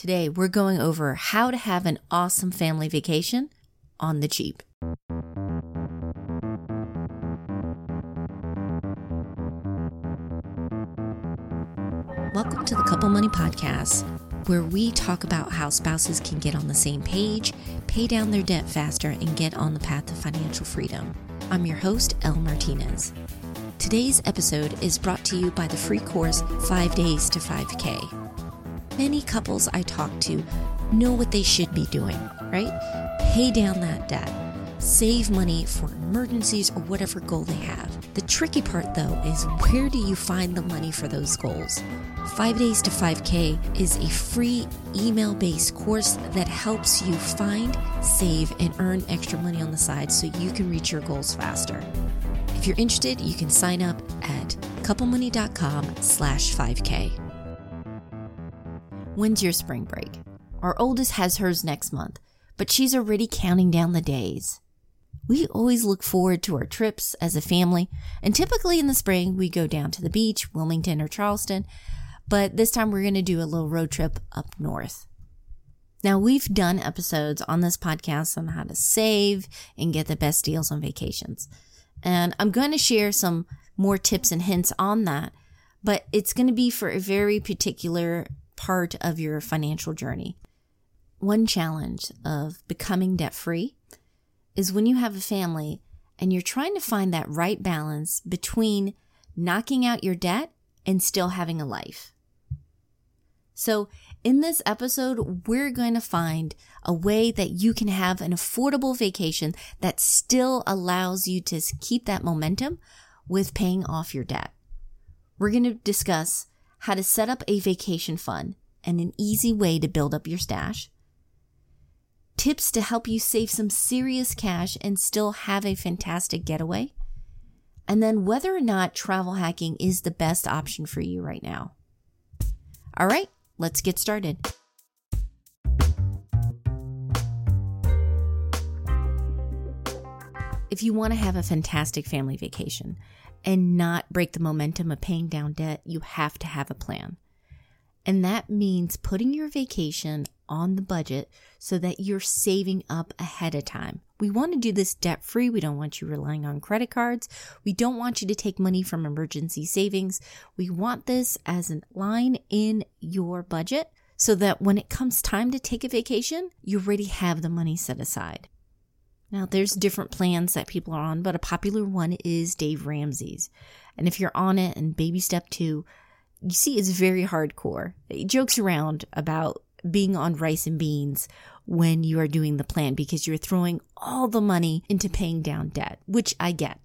Today, we're going over how to have an awesome family vacation on the cheap. Welcome to the Couple Money Podcast, where we talk about how spouses can get on the same page, pay down their debt faster, and get on the path to financial freedom. I'm your host, Elle Martinez. Today's episode is brought to you by the free course 5 Days to 5K. Many couples I talk to know what they should be doing, right? Pay down that debt, save money for emergencies or whatever goal they have. The tricky part, though, is where do you find the money for those goals? 5 Days to 5K is a free email based course that helps you find, save, and earn extra money on the side so you can reach your goals faster. If you're interested, you can sign up at couplemoney.com slash 5K. When's your spring break? Our oldest has hers next month, but she's already counting down the days. We always look forward to our trips as a family, and typically in the spring we go down to the beach, Wilmington or Charleston, but this time we're going to do a little road trip up north. Now, we've done episodes on this podcast on how to save and get the best deals on vacations. And I'm going to share some more tips and hints on that, but it's going to be for a very particular part of your financial journey. One challenge of becoming debt free is when you have a family and you're trying to find that right balance between knocking out your debt and still having a life. So, in this episode, we're going to find a way that you can have an affordable vacation that still allows you to keep that momentum with paying off your debt. We're going to discuss how to set up a vacation fund and an easy way to build up your stash, tips to help you save some serious cash and still have a fantastic getaway, and then whether or not travel hacking is the best option for you right now. All right, let's get started. If you want to have a fantastic family vacation and not break the momentum of paying down debt, you have to have a plan. And that means putting your vacation on the budget so that you're saving up ahead of time. We want to do this debt free. We don't want you relying on credit cards. We don't want you to take money from emergency savings. We want this as a line in your budget so that when it comes time to take a vacation, you already have the money set aside. Now, there's different plans that people are on, but a popular one is Dave Ramsey's. And if you're on it and baby step two, you see it's very hardcore. He jokes around about being on rice and beans when you are doing the plan because you're throwing all the money into paying down debt, which I get.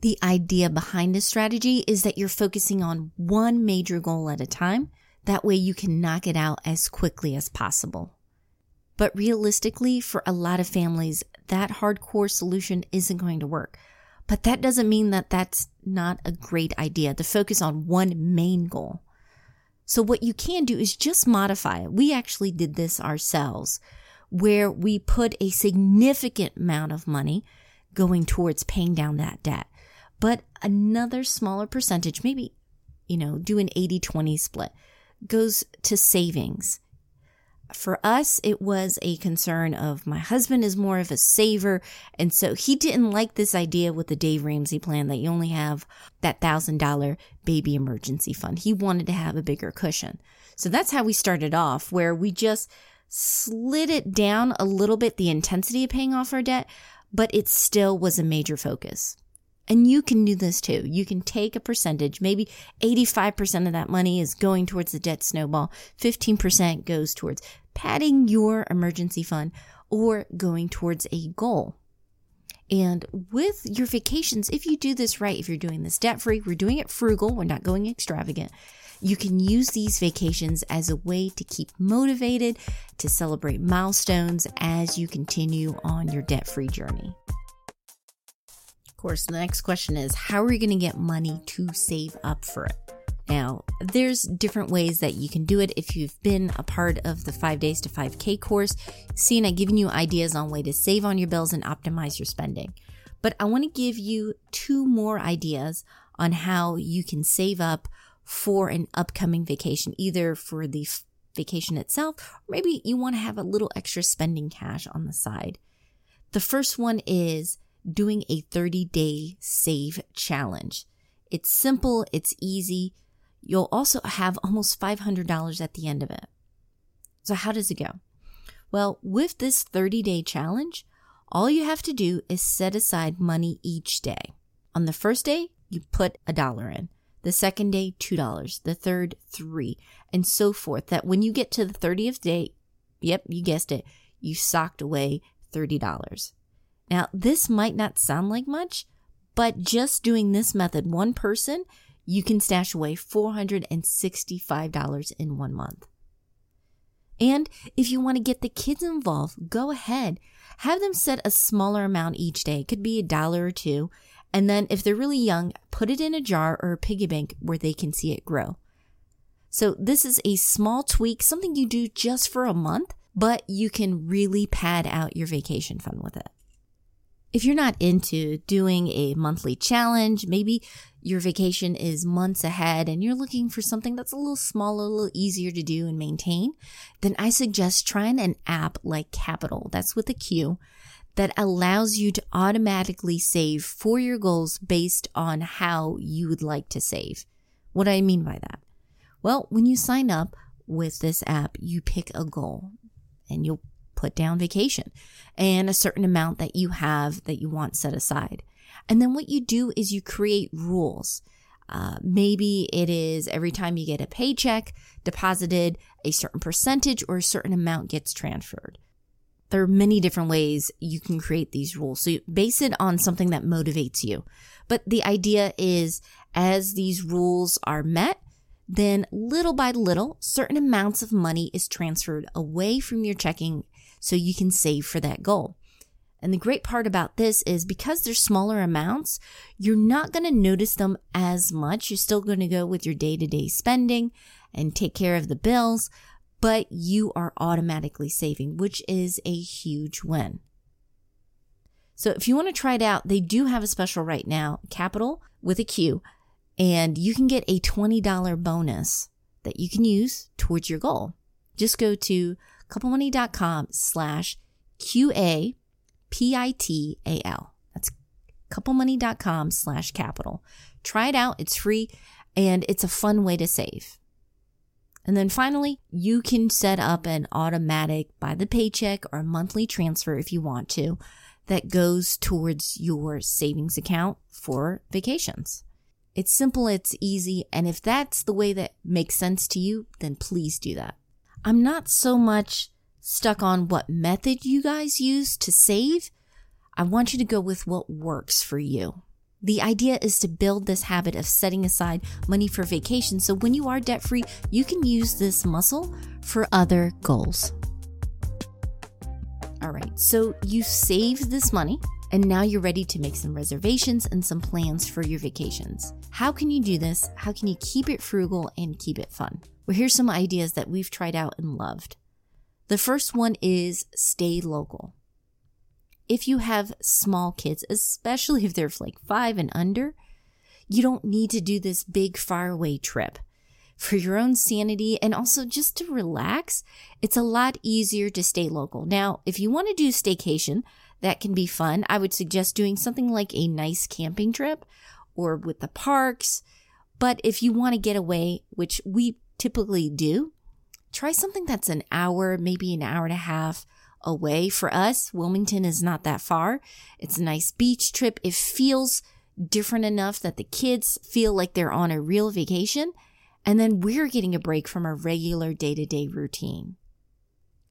The idea behind this strategy is that you're focusing on one major goal at a time. That way you can knock it out as quickly as possible. But realistically, for a lot of families, that hardcore solution isn't going to work. But that doesn't mean that that's not a great idea to focus on one main goal. So what you can do is just modify it. We actually did this ourselves where we put a significant amount of money going towards paying down that debt, but another smaller percentage, maybe, you know, do an 80 20 split goes to savings for us, it was a concern of my husband is more of a saver. And so he didn't like this idea with the Dave Ramsey plan that you only have that thousand dollar baby emergency fund. He wanted to have a bigger cushion. So that's how we started off, where we just slid it down a little bit, the intensity of paying off our debt, but it still was a major focus. And you can do this too. You can take a percentage, maybe 85% of that money is going towards the debt snowball, 15% goes towards padding your emergency fund or going towards a goal. And with your vacations, if you do this right, if you're doing this debt free, we're doing it frugal, we're not going extravagant. You can use these vacations as a way to keep motivated, to celebrate milestones as you continue on your debt free journey course, the next question is how are you going to get money to save up for it? Now, there's different ways that you can do it. If you've been a part of the 5 days to 5k course, seeing I've given you ideas on way to save on your bills and optimize your spending. But I want to give you two more ideas on how you can save up for an upcoming vacation, either for the vacation itself, or maybe you want to have a little extra spending cash on the side. The first one is doing a 30 day save challenge. It's simple, it's easy. You'll also have almost $500 at the end of it. So, how does it go? Well, with this 30 day challenge, all you have to do is set aside money each day. On the first day, you put a dollar in. The second day, $2. The third, 3 and so forth. That when you get to the 30th day, yep, you guessed it, you socked away $30. Now, this might not sound like much, but just doing this method, one person, you can stash away $465 in one month. And if you want to get the kids involved, go ahead. Have them set a smaller amount each day. It could be a dollar or two. And then if they're really young, put it in a jar or a piggy bank where they can see it grow. So this is a small tweak, something you do just for a month, but you can really pad out your vacation fund with it. If you're not into doing a monthly challenge, maybe your vacation is months ahead and you're looking for something that's a little smaller, a little easier to do and maintain, then I suggest trying an app like Qapital, that's with a Q that allows you to automatically save for your goals based on how you would like to save. What do I mean by that? Well, when you sign up with this app, you pick a goal and you'll put down vacation and a certain amount that you have that you want set aside. And then what you do is you create rules. Uh, maybe it is every time you get a paycheck deposited, a certain percentage or a certain amount gets transferred there are many different ways you can create these rules. So base it on something that motivates you. But the idea is as these rules are met, then little by little, certain amounts of money is transferred away from your checking so you can save for that goal. And the great part about this is because they're smaller amounts, you're not going to notice them as much. You're still going to go with your day to day spending and take care of the bills, but you are automatically saving, which is a huge win. So if you want to try it out, they do have a special right now, Qapital with a Q, and you can get a $20 bonus that you can use towards your goal. Just go to couplemoney.com slash Q-A-P-I-T-A-L. That's couplemoney.com slash qapital. Try it out. It's free and it's a fun way to save. And then finally, you can set up an automatic by the paycheck or monthly transfer if you want to that goes towards your savings account for vacations. It's simple, it's easy, and if that's the way that makes sense to you, then please do that. I'm not so much stuck on what method you guys use to save. I want you to go with what works for you. The idea is to build this habit of setting aside money for vacation so when you are debt free, you can use this muscle for other goals. All right, so you saved this money and now you're ready to make some reservations and some plans for your vacations. How can you do this? How can you keep it frugal and keep it fun? Well, here's some ideas that we've tried out and loved. The first one is stay local if you have small kids, especially if they're like five and under, you don't need to do this big faraway trip. For your own sanity and also just to relax, it's a lot easier to stay local. Now, if you want to do staycation, that can be fun. I would suggest doing something like a nice camping trip or with the parks. But if you want to get away, which we typically do, try something that's an hour, maybe an hour and a half away. For us, Wilmington is not that far. It's a nice beach trip. It feels different enough that the kids feel like they're on a real vacation. And then we're getting a break from our regular day to day routine.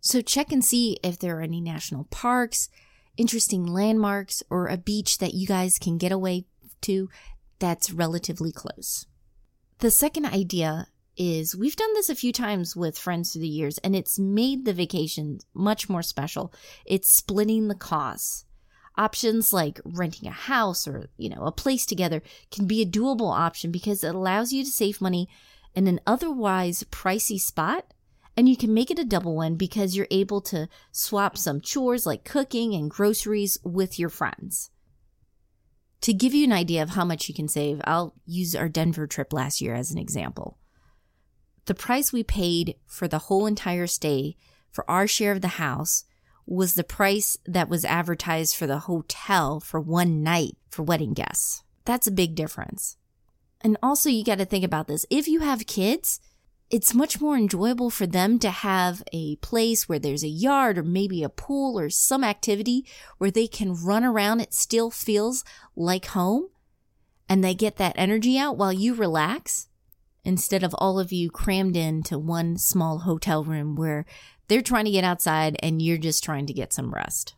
So check and see if there are any national parks, interesting landmarks, or a beach that you guys can get away to that's relatively close. The second idea is we've done this a few times with friends through the years and it's made the vacation much more special. It's splitting the costs. Options like renting a house or, you know, a place together can be a doable option because it allows you to save money in an otherwise pricey spot and you can make it a double one because you're able to swap some chores like cooking and groceries with your friends. To give you an idea of how much you can save, I'll use our Denver trip last year as an example the price we paid for the whole entire stay for our share of the house was the price that was advertised for the hotel for one night for wedding guests. That's a big difference. And also, you got to think about this. If you have kids, it's much more enjoyable for them to have a place where there's a yard or maybe a pool or some activity where they can run around. It still feels like home and they get that energy out while you relax instead of all of you crammed into one small hotel room where they're trying to get outside and you're just trying to get some rest.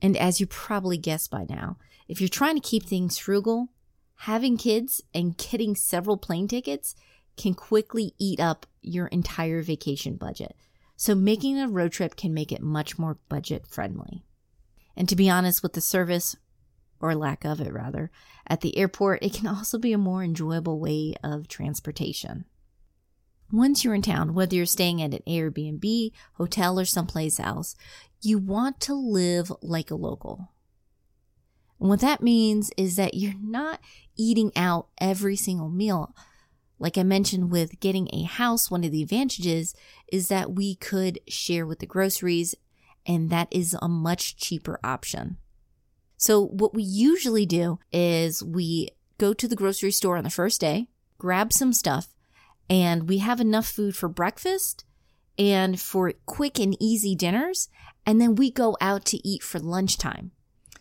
And as you probably guessed by now, if you're trying to keep things frugal, having kids and getting several plane tickets can quickly eat up your entire vacation budget. So making a road trip can make it much more budget friendly. And to be honest, with the service, or lack of it rather, at the airport, it can also be a more enjoyable way of transportation. Once you're in town, whether you're staying at an Airbnb, hotel, or someplace else, you want to live like a local. And what that means is that you're not eating out every single meal. Like I mentioned with getting a house, one of the advantages is that we could share with the groceries, and that is a much cheaper option. So, what we usually do is we go to the grocery store on the first day, grab some stuff, and we have enough food for breakfast and for quick and easy dinners. And then we go out to eat for lunchtime.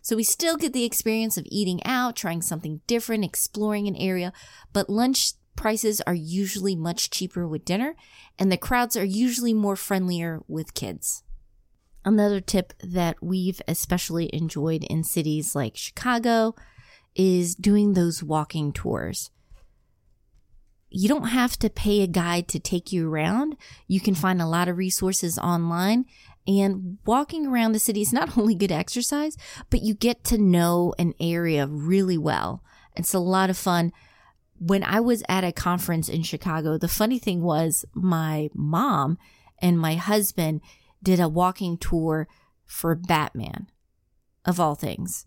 So we still get the experience of eating out, trying something different, exploring an area, but lunch prices are usually much cheaper with dinner and the crowds are usually more friendlier with kids. Another tip that we've especially enjoyed in cities like Chicago is doing those walking tours you don't have to pay a guide to take you around. You can find a lot of resources online. And walking around the city is not only good exercise, but you get to know an area really well. It's a lot of fun. When I was at a conference in Chicago, the funny thing was my mom and my husband did a walking tour for Batman, of all things.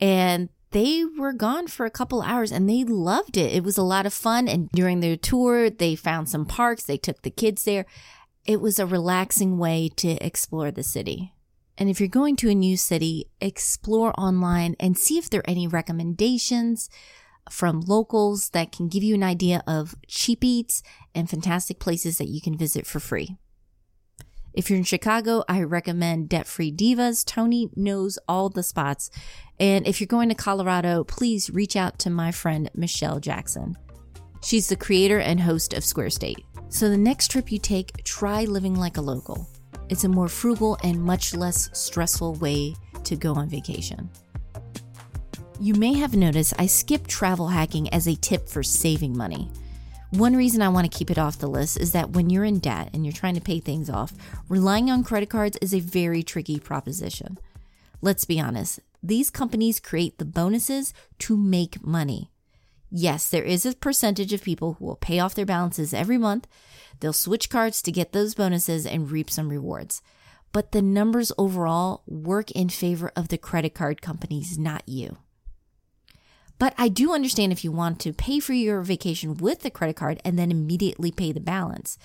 And they were gone for a couple hours and they loved it. It was a lot of fun. And during their tour, they found some parks. They took the kids there. It was a relaxing way to explore the city. And if you're going to a new city, explore online and see if there are any recommendations from locals that can give you an idea of cheap eats and fantastic places that you can visit for free. If you're in Chicago, I recommend Debt Free Divas. Tony knows all the spots. And if you're going to Colorado, please reach out to my friend Michelle Jackson. She's the creator and host of Square State. So the next trip you take, try living like a local. It's a more frugal and much less stressful way to go on vacation. You may have noticed I skipped travel hacking as a tip for saving money. One reason I want to keep it off the list is that when you're in debt and you're trying to pay things off, relying on credit cards is a very tricky proposition. Let's be honest, these companies create the bonuses to make money. Yes, there is a percentage of people who will pay off their balances every month. They'll switch cards to get those bonuses and reap some rewards. But the numbers overall work in favor of the credit card companies, not you. But I do understand if you want to pay for your vacation with the credit card and then immediately pay the balance.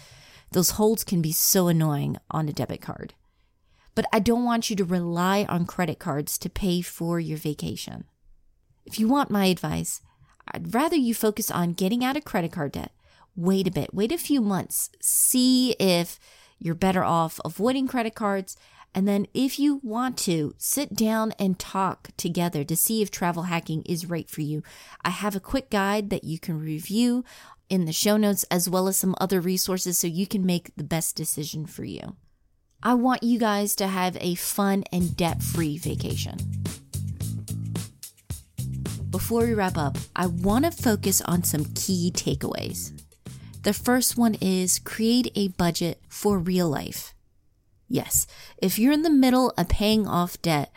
Those holds can be so annoying on a debit card. But I don't want you to rely on credit cards to pay for your vacation. If you want my advice, I'd rather you focus on getting out of credit card debt. Wait a bit, wait a few months, see if you're better off avoiding credit cards and then, if you want to, sit down and talk together to see if travel hacking is right for you. I have a quick guide that you can review in the show notes, as well as some other resources so you can make the best decision for you. I want you guys to have a fun and debt free vacation. Before we wrap up, I want to focus on some key takeaways. The first one is create a budget for real life. Yes, if you're in the middle of paying off debt,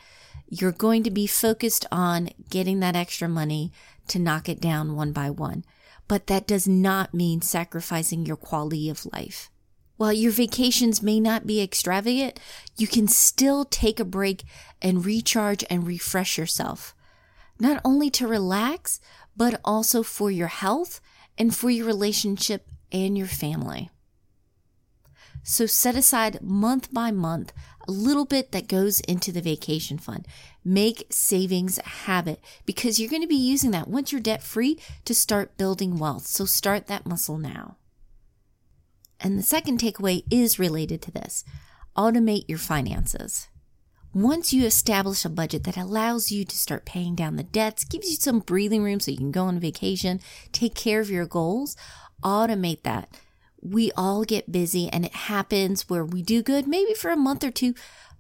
you're going to be focused on getting that extra money to knock it down one by one. But that does not mean sacrificing your quality of life. While your vacations may not be extravagant, you can still take a break and recharge and refresh yourself. Not only to relax, but also for your health and for your relationship and your family. So set aside month by month a little bit that goes into the vacation fund. Make savings a habit because you're going to be using that once you're debt free to start building wealth. So start that muscle now. And the second takeaway is related to this automate your finances. Once you establish a budget that allows you to start paying down the debts, gives you some breathing room so you can go on vacation, take care of your goals, automate that we all get busy and it happens where we do good, maybe for a month or two,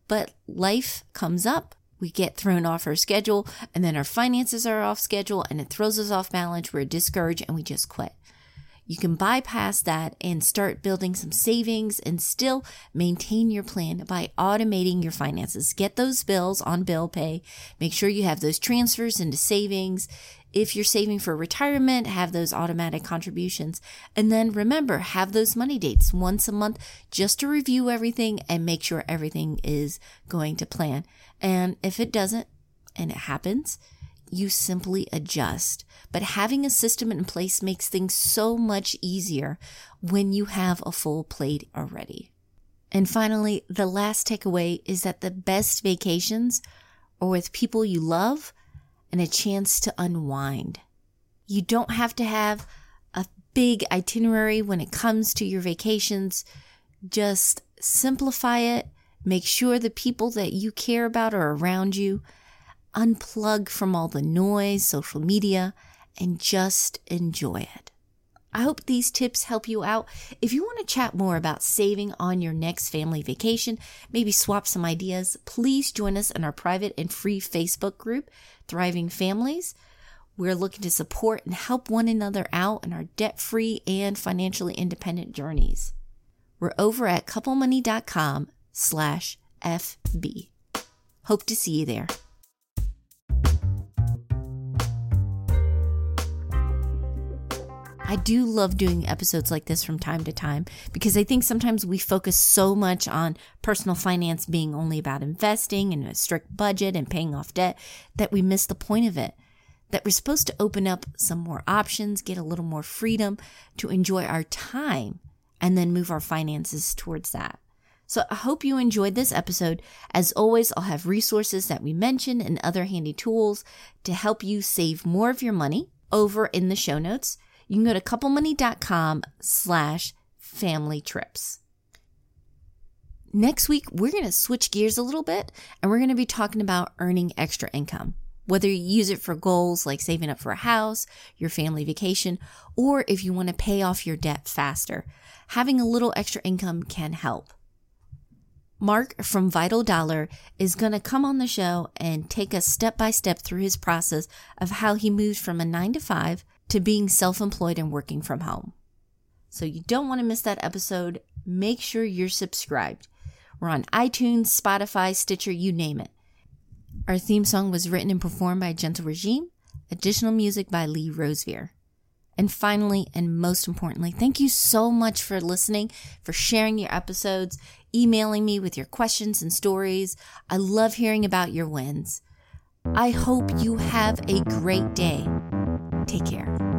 but life comes up. We get thrown off our schedule and then our finances are off schedule and it throws us off balance. We're discouraged and we just quit. You can bypass that and start building some savings and still maintain your plan by automating your finances. Get those bills on bill pay. Make sure you have those transfers into savings. If you're saving for retirement, have those automatic contributions. And then remember, have those money dates once a month just to review everything and make sure everything is going to plan. And if it doesn't, and it happens, you simply adjust. But having a system in place makes things so much easier when you have a full plate already. And finally, the last takeaway is that the best vacations are with people you love and a chance to unwind. You don't have to have a big itinerary when it comes to your vacations. Just simplify it. Make sure the people that you care about are around you unplug from all the noise, social media, and just enjoy it. I hope these tips help you out. If you want to chat more about saving on your next family vacation, maybe swap some ideas, please join us in our private and free Facebook group, Thriving Families. We're looking to support and help one another out in our debt free and financially independent journeys. We're over at couplemoney.com slash FB. Hope to see you there. I do love doing episodes like this from time to time because I think sometimes we focus so much on personal finance being only about investing and a strict budget and paying off debt that we miss the point of it. That we're supposed to open up some more options, get a little more freedom to enjoy our time, and then move our finances towards that. So I hope you enjoyed this episode. As always, I'll have resources that we mentioned and other handy tools to help you save more of your money over in the show notes you can go to couplemoney.com slash family trips. Next week, we're going to switch gears a little bit and we're going to be talking about earning extra income. Whether you use it for goals like saving up for a house, your family vacation, or if you want to pay off your debt faster, having a little extra income can help. Marc from Vital Dollar is going to come on the show and take us step by step through his process of how he moved from a nine to five to being self employed and working from home. So you don't want to miss that episode. Make sure you're subscribed. We're on iTunes, Spotify, Stitcher, you name it. Our theme song was written and performed by Gentle Regime, additional music by Lee Rosevere. And finally, and most importantly, thank you so much for listening, for sharing your episodes, emailing me with your questions and stories. I love hearing about your wins. I hope you have a great day. Take care.